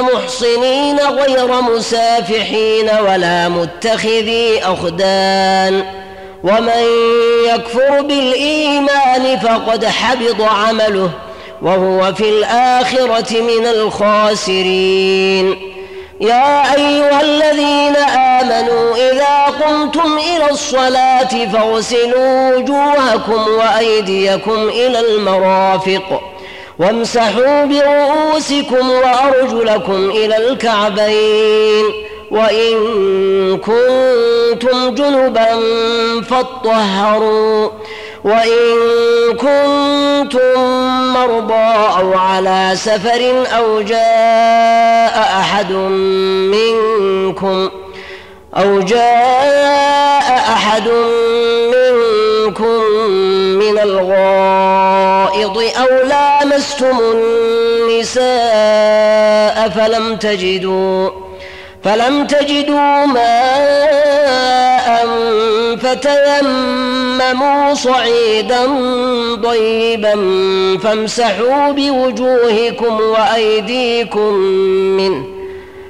محصنين غير مسافحين ولا متخذي أخدان. ومن يكفر بالإيمان فقد حبط عمله وهو في الآخرة من الخاسرين. يا أيها الذين آمنوا إذا قمتم إلى الصلاة فاغسلوا وجوهكم وأيديكم إلى المرافق. وامسحوا برؤوسكم وأرجلكم إلى الكعبين وإن كنتم جنبا فاطهروا وإن كنتم مرضى أو على سفر أو جاء أحد منكم أو جاء أحد منكم من الغائط أو لامستم النساء فلم تجدوا فلم تجدوا ماء فتيمموا صعيدا طيبا فامسحوا بوجوهكم وأيديكم منه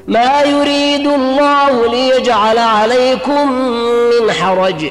ما يريد الله ليجعل عليكم من حرج.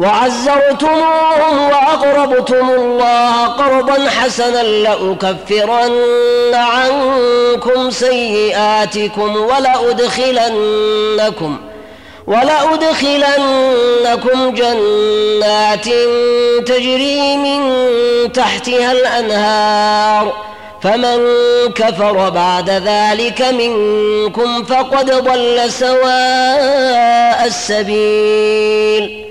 وعزرتموهم وأقرضتم الله قرضا حسنا لأكفرن عنكم سيئاتكم ولأدخلنكم ولأدخلنكم جنات تجري من تحتها الأنهار فمن كفر بعد ذلك منكم فقد ضل سواء السبيل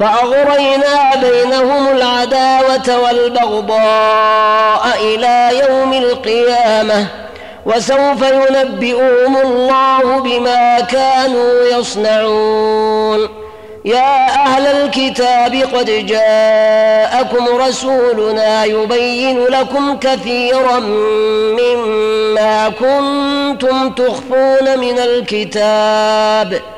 فأغرينا بينهم العداوة والبغضاء إلى يوم القيامة وسوف ينبئهم الله بما كانوا يصنعون. يا أهل الكتاب قد جاءكم رسولنا يبين لكم كثيرا مما كنتم تخفون من الكتاب ۖ.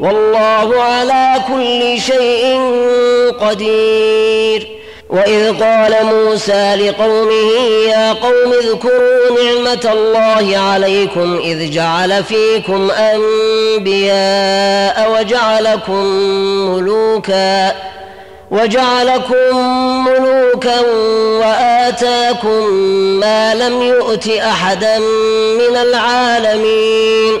والله على كل شيء قدير. وإذ قال موسى لقومه يا قوم اذكروا نعمة الله عليكم إذ جعل فيكم أنبياء وجعلكم ملوكا وجعلكم ملوكا وآتاكم ما لم يؤت أحدا من العالمين.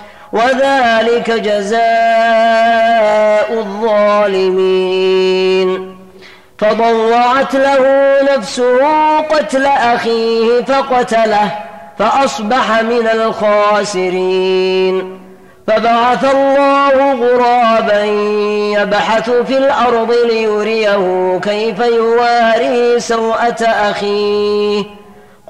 وذلك جزاء الظالمين. فضوعت له نفسه قتل أخيه فقتله فأصبح من الخاسرين. فبعث الله غرابا يبحث في الأرض ليريه كيف يواري سوءة أخيه.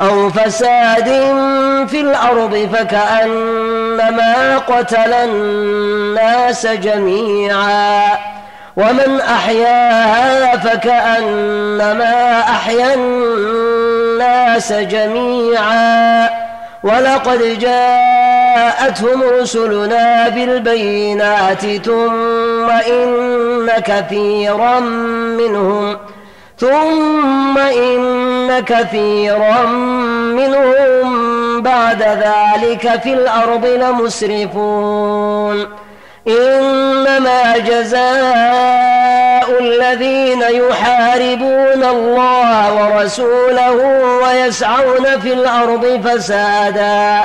أو فساد في الأرض فكأنما قتل الناس جميعا. ومن أحياها فكأنما أحيا الناس جميعا. ولقد جاءتهم رسلنا بالبينات ثم إن كثيرا منهم ثم إن كثيرا منهم بعد ذلك في الأرض لمسرفون. إنما جزاء الذين يحاربون الله ورسوله ويسعون في الأرض فسادا.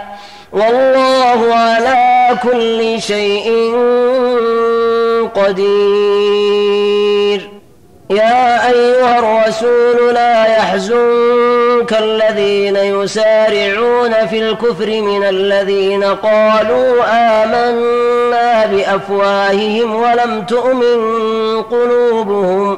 والله على كل شيء قدير. يا أيها الرسول لا يحزنك الذين يسارعون في الكفر من الذين قالوا آمنا بأفواههم ولم تؤمن قلوبهم.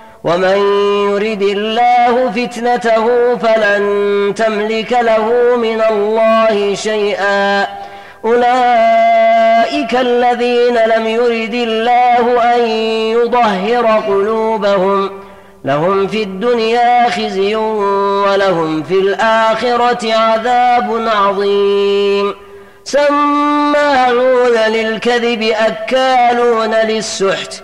ومن يرد الله فتنته فلن تملك له من الله شيئا اولئك الذين لم يرد الله ان يطهر قلوبهم لهم في الدنيا خزي ولهم في الاخره عذاب عظيم سماعون للكذب اكالون للسحت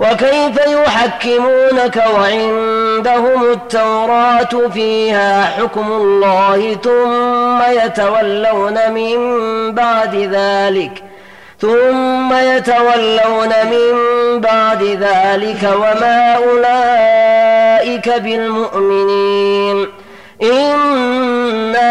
وكيف يحكمونك وعندهم التوراة فيها حكم الله ثم يتولون من بعد ذلك ثم يتولون من بعد ذلك وما أولئك بالمؤمنين إنا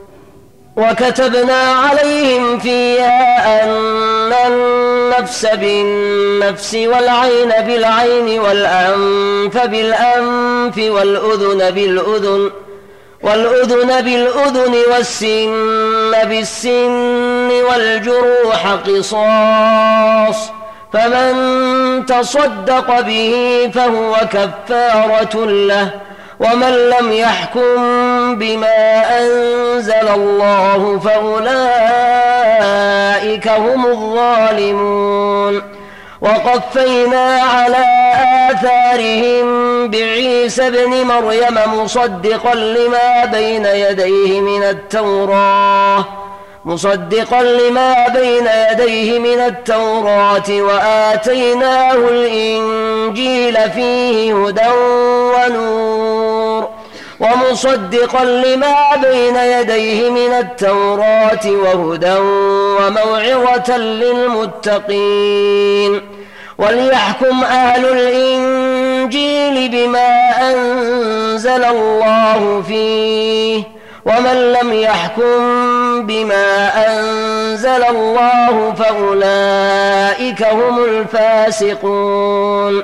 وكتبنا عليهم فيها أن النفس بالنفس والعين بالعين والأنف بالأنف والأذن بالأذن والأذن بالأذن والسن بالسن والجروح قصاص فمن تصدق به فهو كفارة له ومن لم يحكم بما أنزل الله فأولئك هم الظالمون. وقفينا على آثارهم بعيسى ابن مريم مصدقا لما بين يديه من التوراة مصدقا لما بين يديه من التوراة وآتيناه الإنجيل فيه هدى ونور. ومصدقا لما بين يديه من التوراة وهدى وموعظة للمتقين وليحكم أهل الإنجيل بما أنزل الله فيه ومن لم يحكم بما أنزل الله فأولئك هم الفاسقون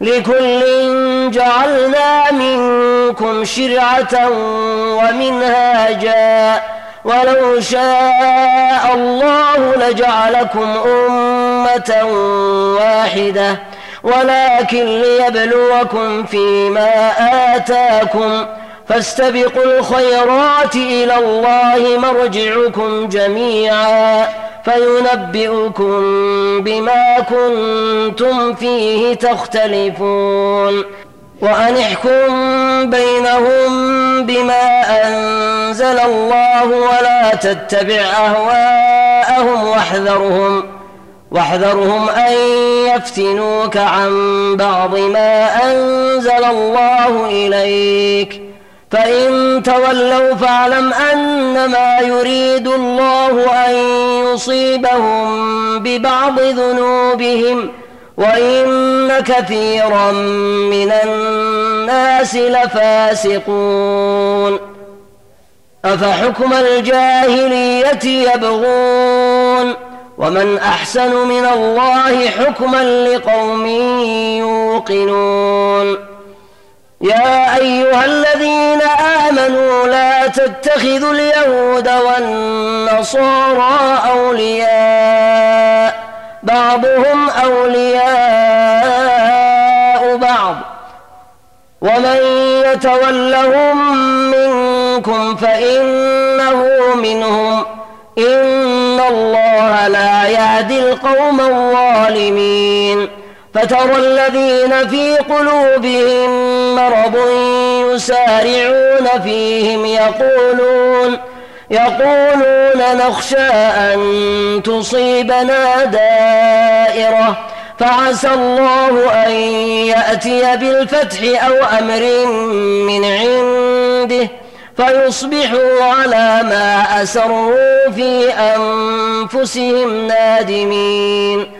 لكل جعلنا منكم شرعة ومنهاجا. ولو شاء الله لجعلكم أمة واحدة. ولكن ليبلوكم فيما آتاكم. فاستبقوا الخيرات إلى الله مرجعكم جميعا. فينبئكم بما كنتم فيه تختلفون. وأن احكم بينهم بما أنزل الله ولا تتبع أهواءهم واحذرهم واحذرهم أن يفتنوك عن بعض ما أنزل الله إليك. فإن تولوا فاعلم أنما يريد الله أن يصيبهم ببعض ذنوبهم وإن كثيرا من الناس لفاسقون أفحكم الجاهلية يبغون ومن أحسن من الله حكما لقوم يوقنون يا أيها الذين آمنوا لا تتخذوا اليهود والنصارى أولياء. بعضهم أولياء بعض. ومن يتولهم منكم فإنه منهم. إن الله لا يهدي القوم الظالمين. فترى الذين في قلوبهم مرض يسارعون فيهم يقولون يقولون نخشى أن تصيبنا دائرة. فعسى الله أن يأتي بالفتح أو أمر من عنده. فيصبحوا على ما أسروا في أنفسهم نادمين.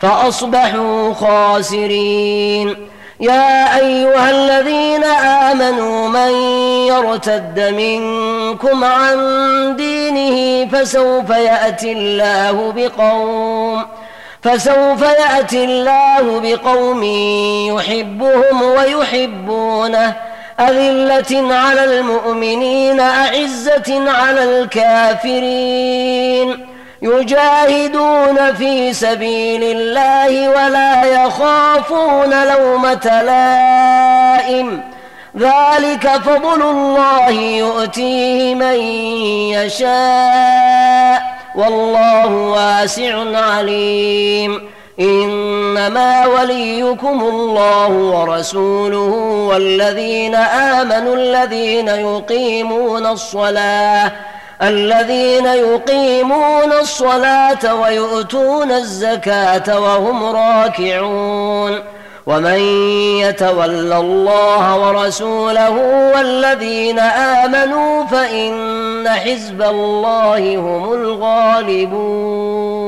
فأصبحوا خاسرين. يا أيها الذين آمنوا من يرتد منكم عن دينه فسوف يأتي الله بقوم فسوف يأتي الله بقوم يحبهم ويحبونه. أذلة على المؤمنين أعزة على الكافرين. يجاهدون في سبيل الله ولا يخافون لومة لائم. ذلك فضل الله يؤتيه من يشاء. والله واسع عليم. إنما وليكم الله ورسوله والذين آمنوا الذين يقيمون الصلاة الذين يقيمون الصلاة ويؤتون الزكاة وهم راكعون. ومن يتول الله ورسوله والذين آمنوا فإن حزب الله هم الغالبون.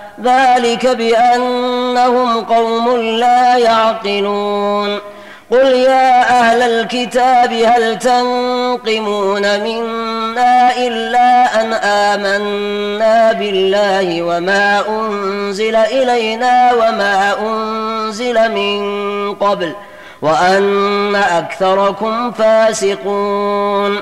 ذلك بأنهم قوم لا يعقلون. قل يا أهل الكتاب هل تنقمون منا إلا أن آمنا بالله وما أنزل إلينا وما أنزل من قبل وأن أكثركم فاسقون.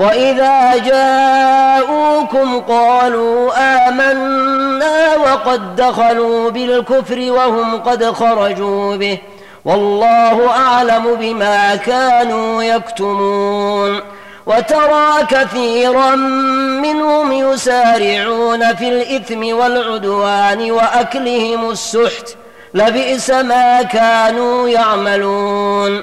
وإذا جاءوكم قالوا آمنا وقد دخلوا بالكفر وهم قد خرجوا به والله أعلم بما كانوا يكتمون وترى كثيرا منهم يسارعون في الإثم والعدوان وأكلهم السحت لبئس ما كانوا يعملون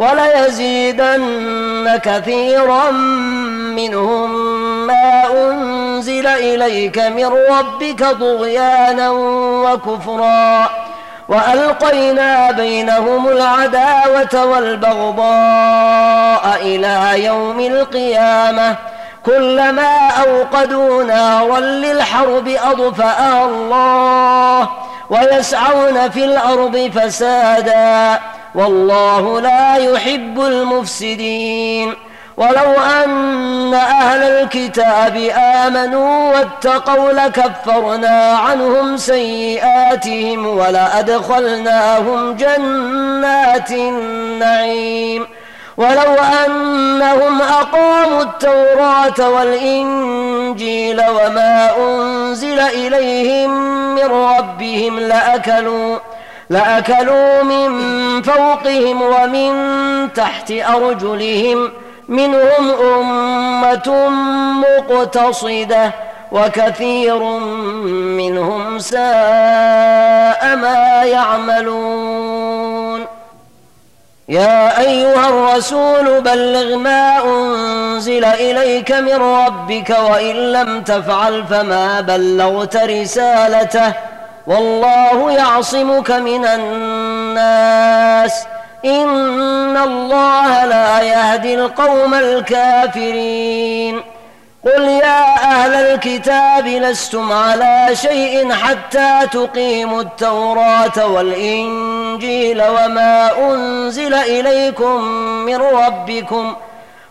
وليزيدن كثيرا منهم ما أنزل إليك من ربك طغيانا وكفرا وألقينا بينهم العداوة والبغضاء إلى يوم القيامة كلما أوقدوا نارا للحرب أضفأها الله ويسعون في الأرض فسادا والله لا يحب المفسدين. ولو أن أهل الكتاب آمنوا واتقوا لكفرنا عنهم سيئاتهم ولأدخلناهم جنات النعيم. ولو أنهم أقاموا التوراة والإنجيل وما أنزل إليهم من ربهم لأكلوا لأكلوا من فوقهم ومن تحت أرجلهم منهم أمة مقتصدة وكثير منهم ساء ما يعملون. يا أيها الرسول بلغ ما أنزل إليك من ربك وإن لم تفعل فما بلغت رسالته. والله يعصمك من الناس. إن الله لا يهدي القوم الكافرين. قل يا أهل الكتاب لستم على شيء حتى تقيموا التوراة والإنجيل وما أنزل إليكم من ربكم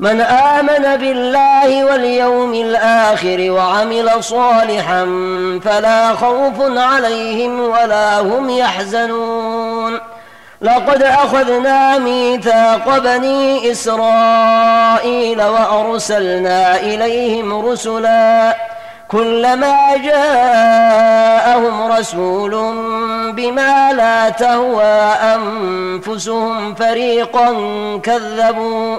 من آمن بالله واليوم الآخر وعمل صالحا فلا خوف عليهم ولا هم يحزنون. لقد أخذنا ميثاق بني إسرائيل وأرسلنا إليهم رسلا كلما جاءهم رسول بما لا تهوى أنفسهم فريقا كذبوا.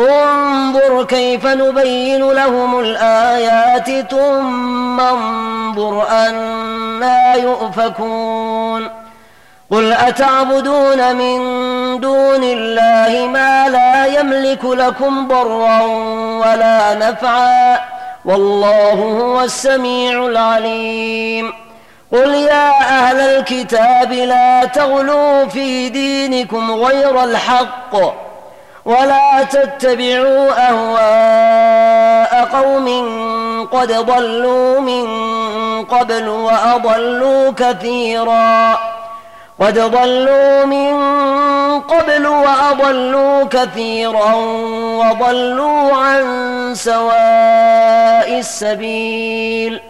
انظر كيف نبين لهم الآيات ثم انظر أنا يؤفكون قل أتعبدون من دون الله ما لا يملك لكم ضرا ولا نفعا والله هو السميع العليم قل يا أهل الكتاب لا تغلوا في دينكم غير الحق ولا تتبعوا أهواء قوم قد ضلوا من قبل وأضلوا كثيراً. قد ضلوا من قبل وأضلوا كثيرا وضلوا عن سواء السبيل.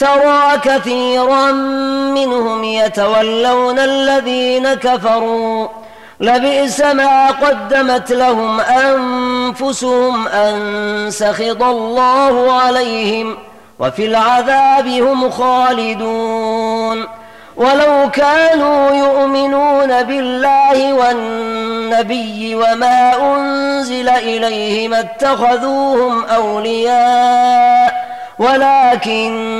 ترى كثيرا منهم يتولون الذين كفروا. لبئس ما قدمت لهم أنفسهم أن سخط الله عليهم وفي العذاب هم خالدون. ولو كانوا يؤمنون بالله والنبي وما أنزل إليه ما اتخذوهم أولياء ولكن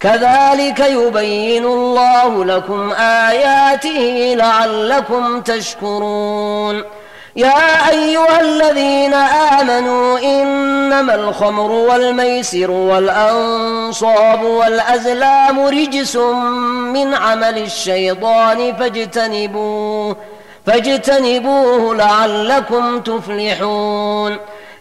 كذلك يبين الله لكم آياته لعلكم تشكرون. يا أيها الذين آمنوا إنما الخمر والميسر والأنصاب والأزلام رجس من عمل الشيطان فاجتنبوه فاجتنبوه لعلكم تفلحون.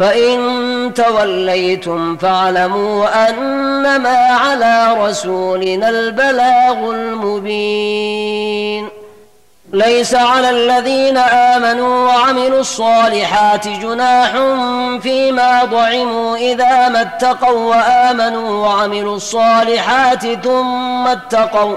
فإن توليتم فاعلموا أنما على رسولنا البلاغ المبين. ليس على الذين آمنوا وعملوا الصالحات جناح فيما ضعموا إذا ما اتقوا وآمنوا وعملوا الصالحات ثم اتقوا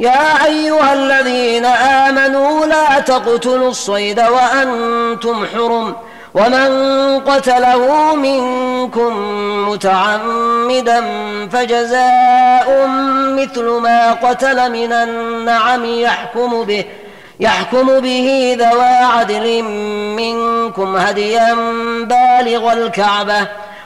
يا أيها الذين آمنوا لا تقتلوا الصيد وأنتم حرم ومن قتله منكم متعمدا فجزاء مثل ما قتل من النعم يحكم به يحكم به ذوى عدل منكم هديا بالغ الكعبة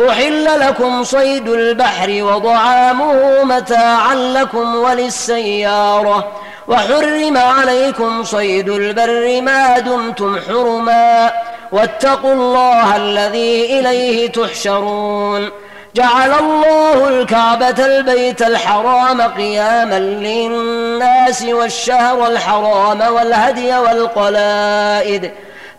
أحل لكم صيد البحر وضعامه متاعا لكم وللسيارة. وحرم عليكم صيد البر ما دمتم حرما. واتقوا الله الذي إليه تحشرون. جعل الله الكعبة البيت الحرام قياما للناس والشهر الحرام والهدي والقلائد.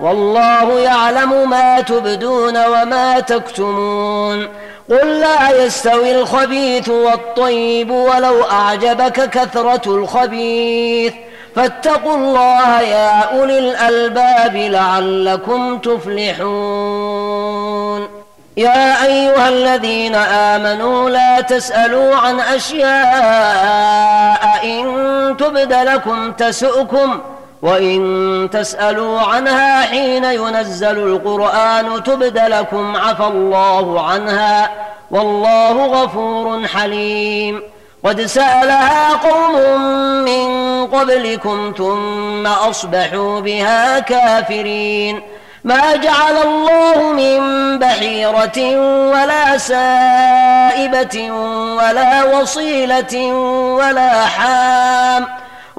والله يعلم ما تبدون وما تكتمون. قل لا يستوي الخبيث والطيب ولو أعجبك كثرة الخبيث. فاتقوا الله يا أولي الألباب لعلكم تفلحون. يا أيها الذين آمنوا لا تسألوا عن أشياء إن تبد لكم تسؤكم. وإن تسألوا عنها حين ينزل القرآن تبد لكم عفى الله عنها والله غفور حليم قد سألها قوم من قبلكم ثم أصبحوا بها كافرين ما جعل الله من بحيرة ولا سائبة ولا وصيلة ولا حام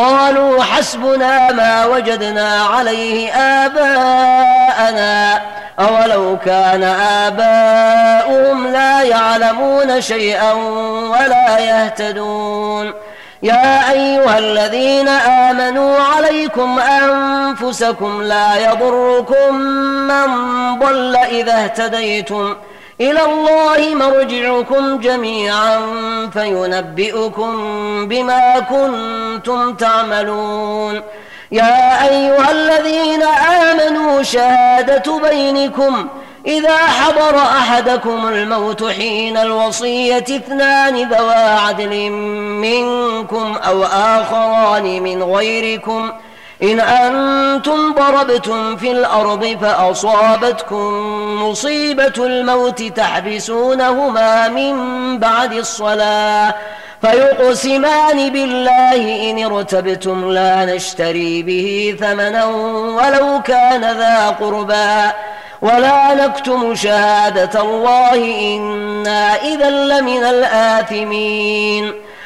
قالوا حسبنا ما وجدنا عليه آباءنا. أولو كان آباؤهم لا يعلمون شيئا ولا يهتدون. يا أيها الذين آمنوا عليكم أنفسكم لا يضركم من ضل إذا اهتديتم. إلى الله مرجعكم جميعا فينبئكم بما كنتم تعملون. يا أيها الذين آمنوا شهادة بينكم إذا حضر أحدكم الموت حين الوصية اثنان ذوى عدل منكم أو آخران من غيركم إن أنتم ضربتم في الأرض فأصابتكم مصيبة الموت تحبسونهما من بعد الصلاة فيقسمان بالله إن ارتبتم لا نشتري به ثمنا ولو كان ذا قربى ولا نكتم شهادة الله إنا إذا لمن الآثمين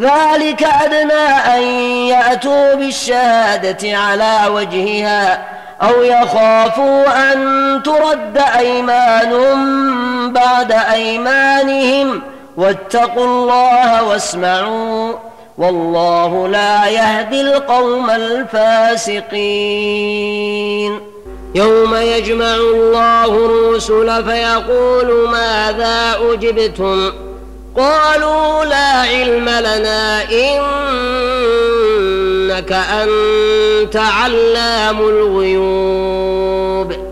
ذلك أدنى أن يأتوا بالشهادة على وجهها أو يخافوا أن ترد أيمان بعد أيمانهم واتقوا الله واسمعوا والله لا يهدي القوم الفاسقين. يوم يجمع الله الرسل فيقول ماذا أجبتم؟ قالوا لا علم لنا إنك أنت علام الغيوب.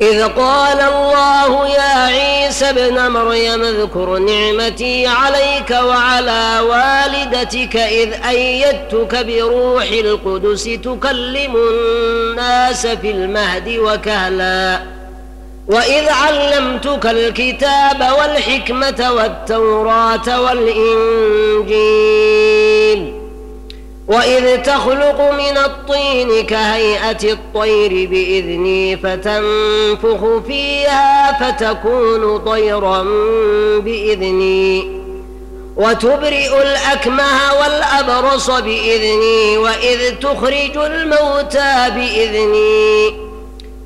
إذ قال الله يا عيسى ابن مريم اذكر نعمتي عليك وعلى والدتك إذ أيدتك بروح القدس تكلم الناس في المهد وكهلا. وإذ علمتك الكتاب والحكمة والتوراة والإنجيل وإذ تخلق من الطين كهيئة الطير بإذني فتنفخ فيها فتكون طيرا بإذني وتبرئ الأكمه والأبرص بإذني وإذ تخرج الموتى بإذني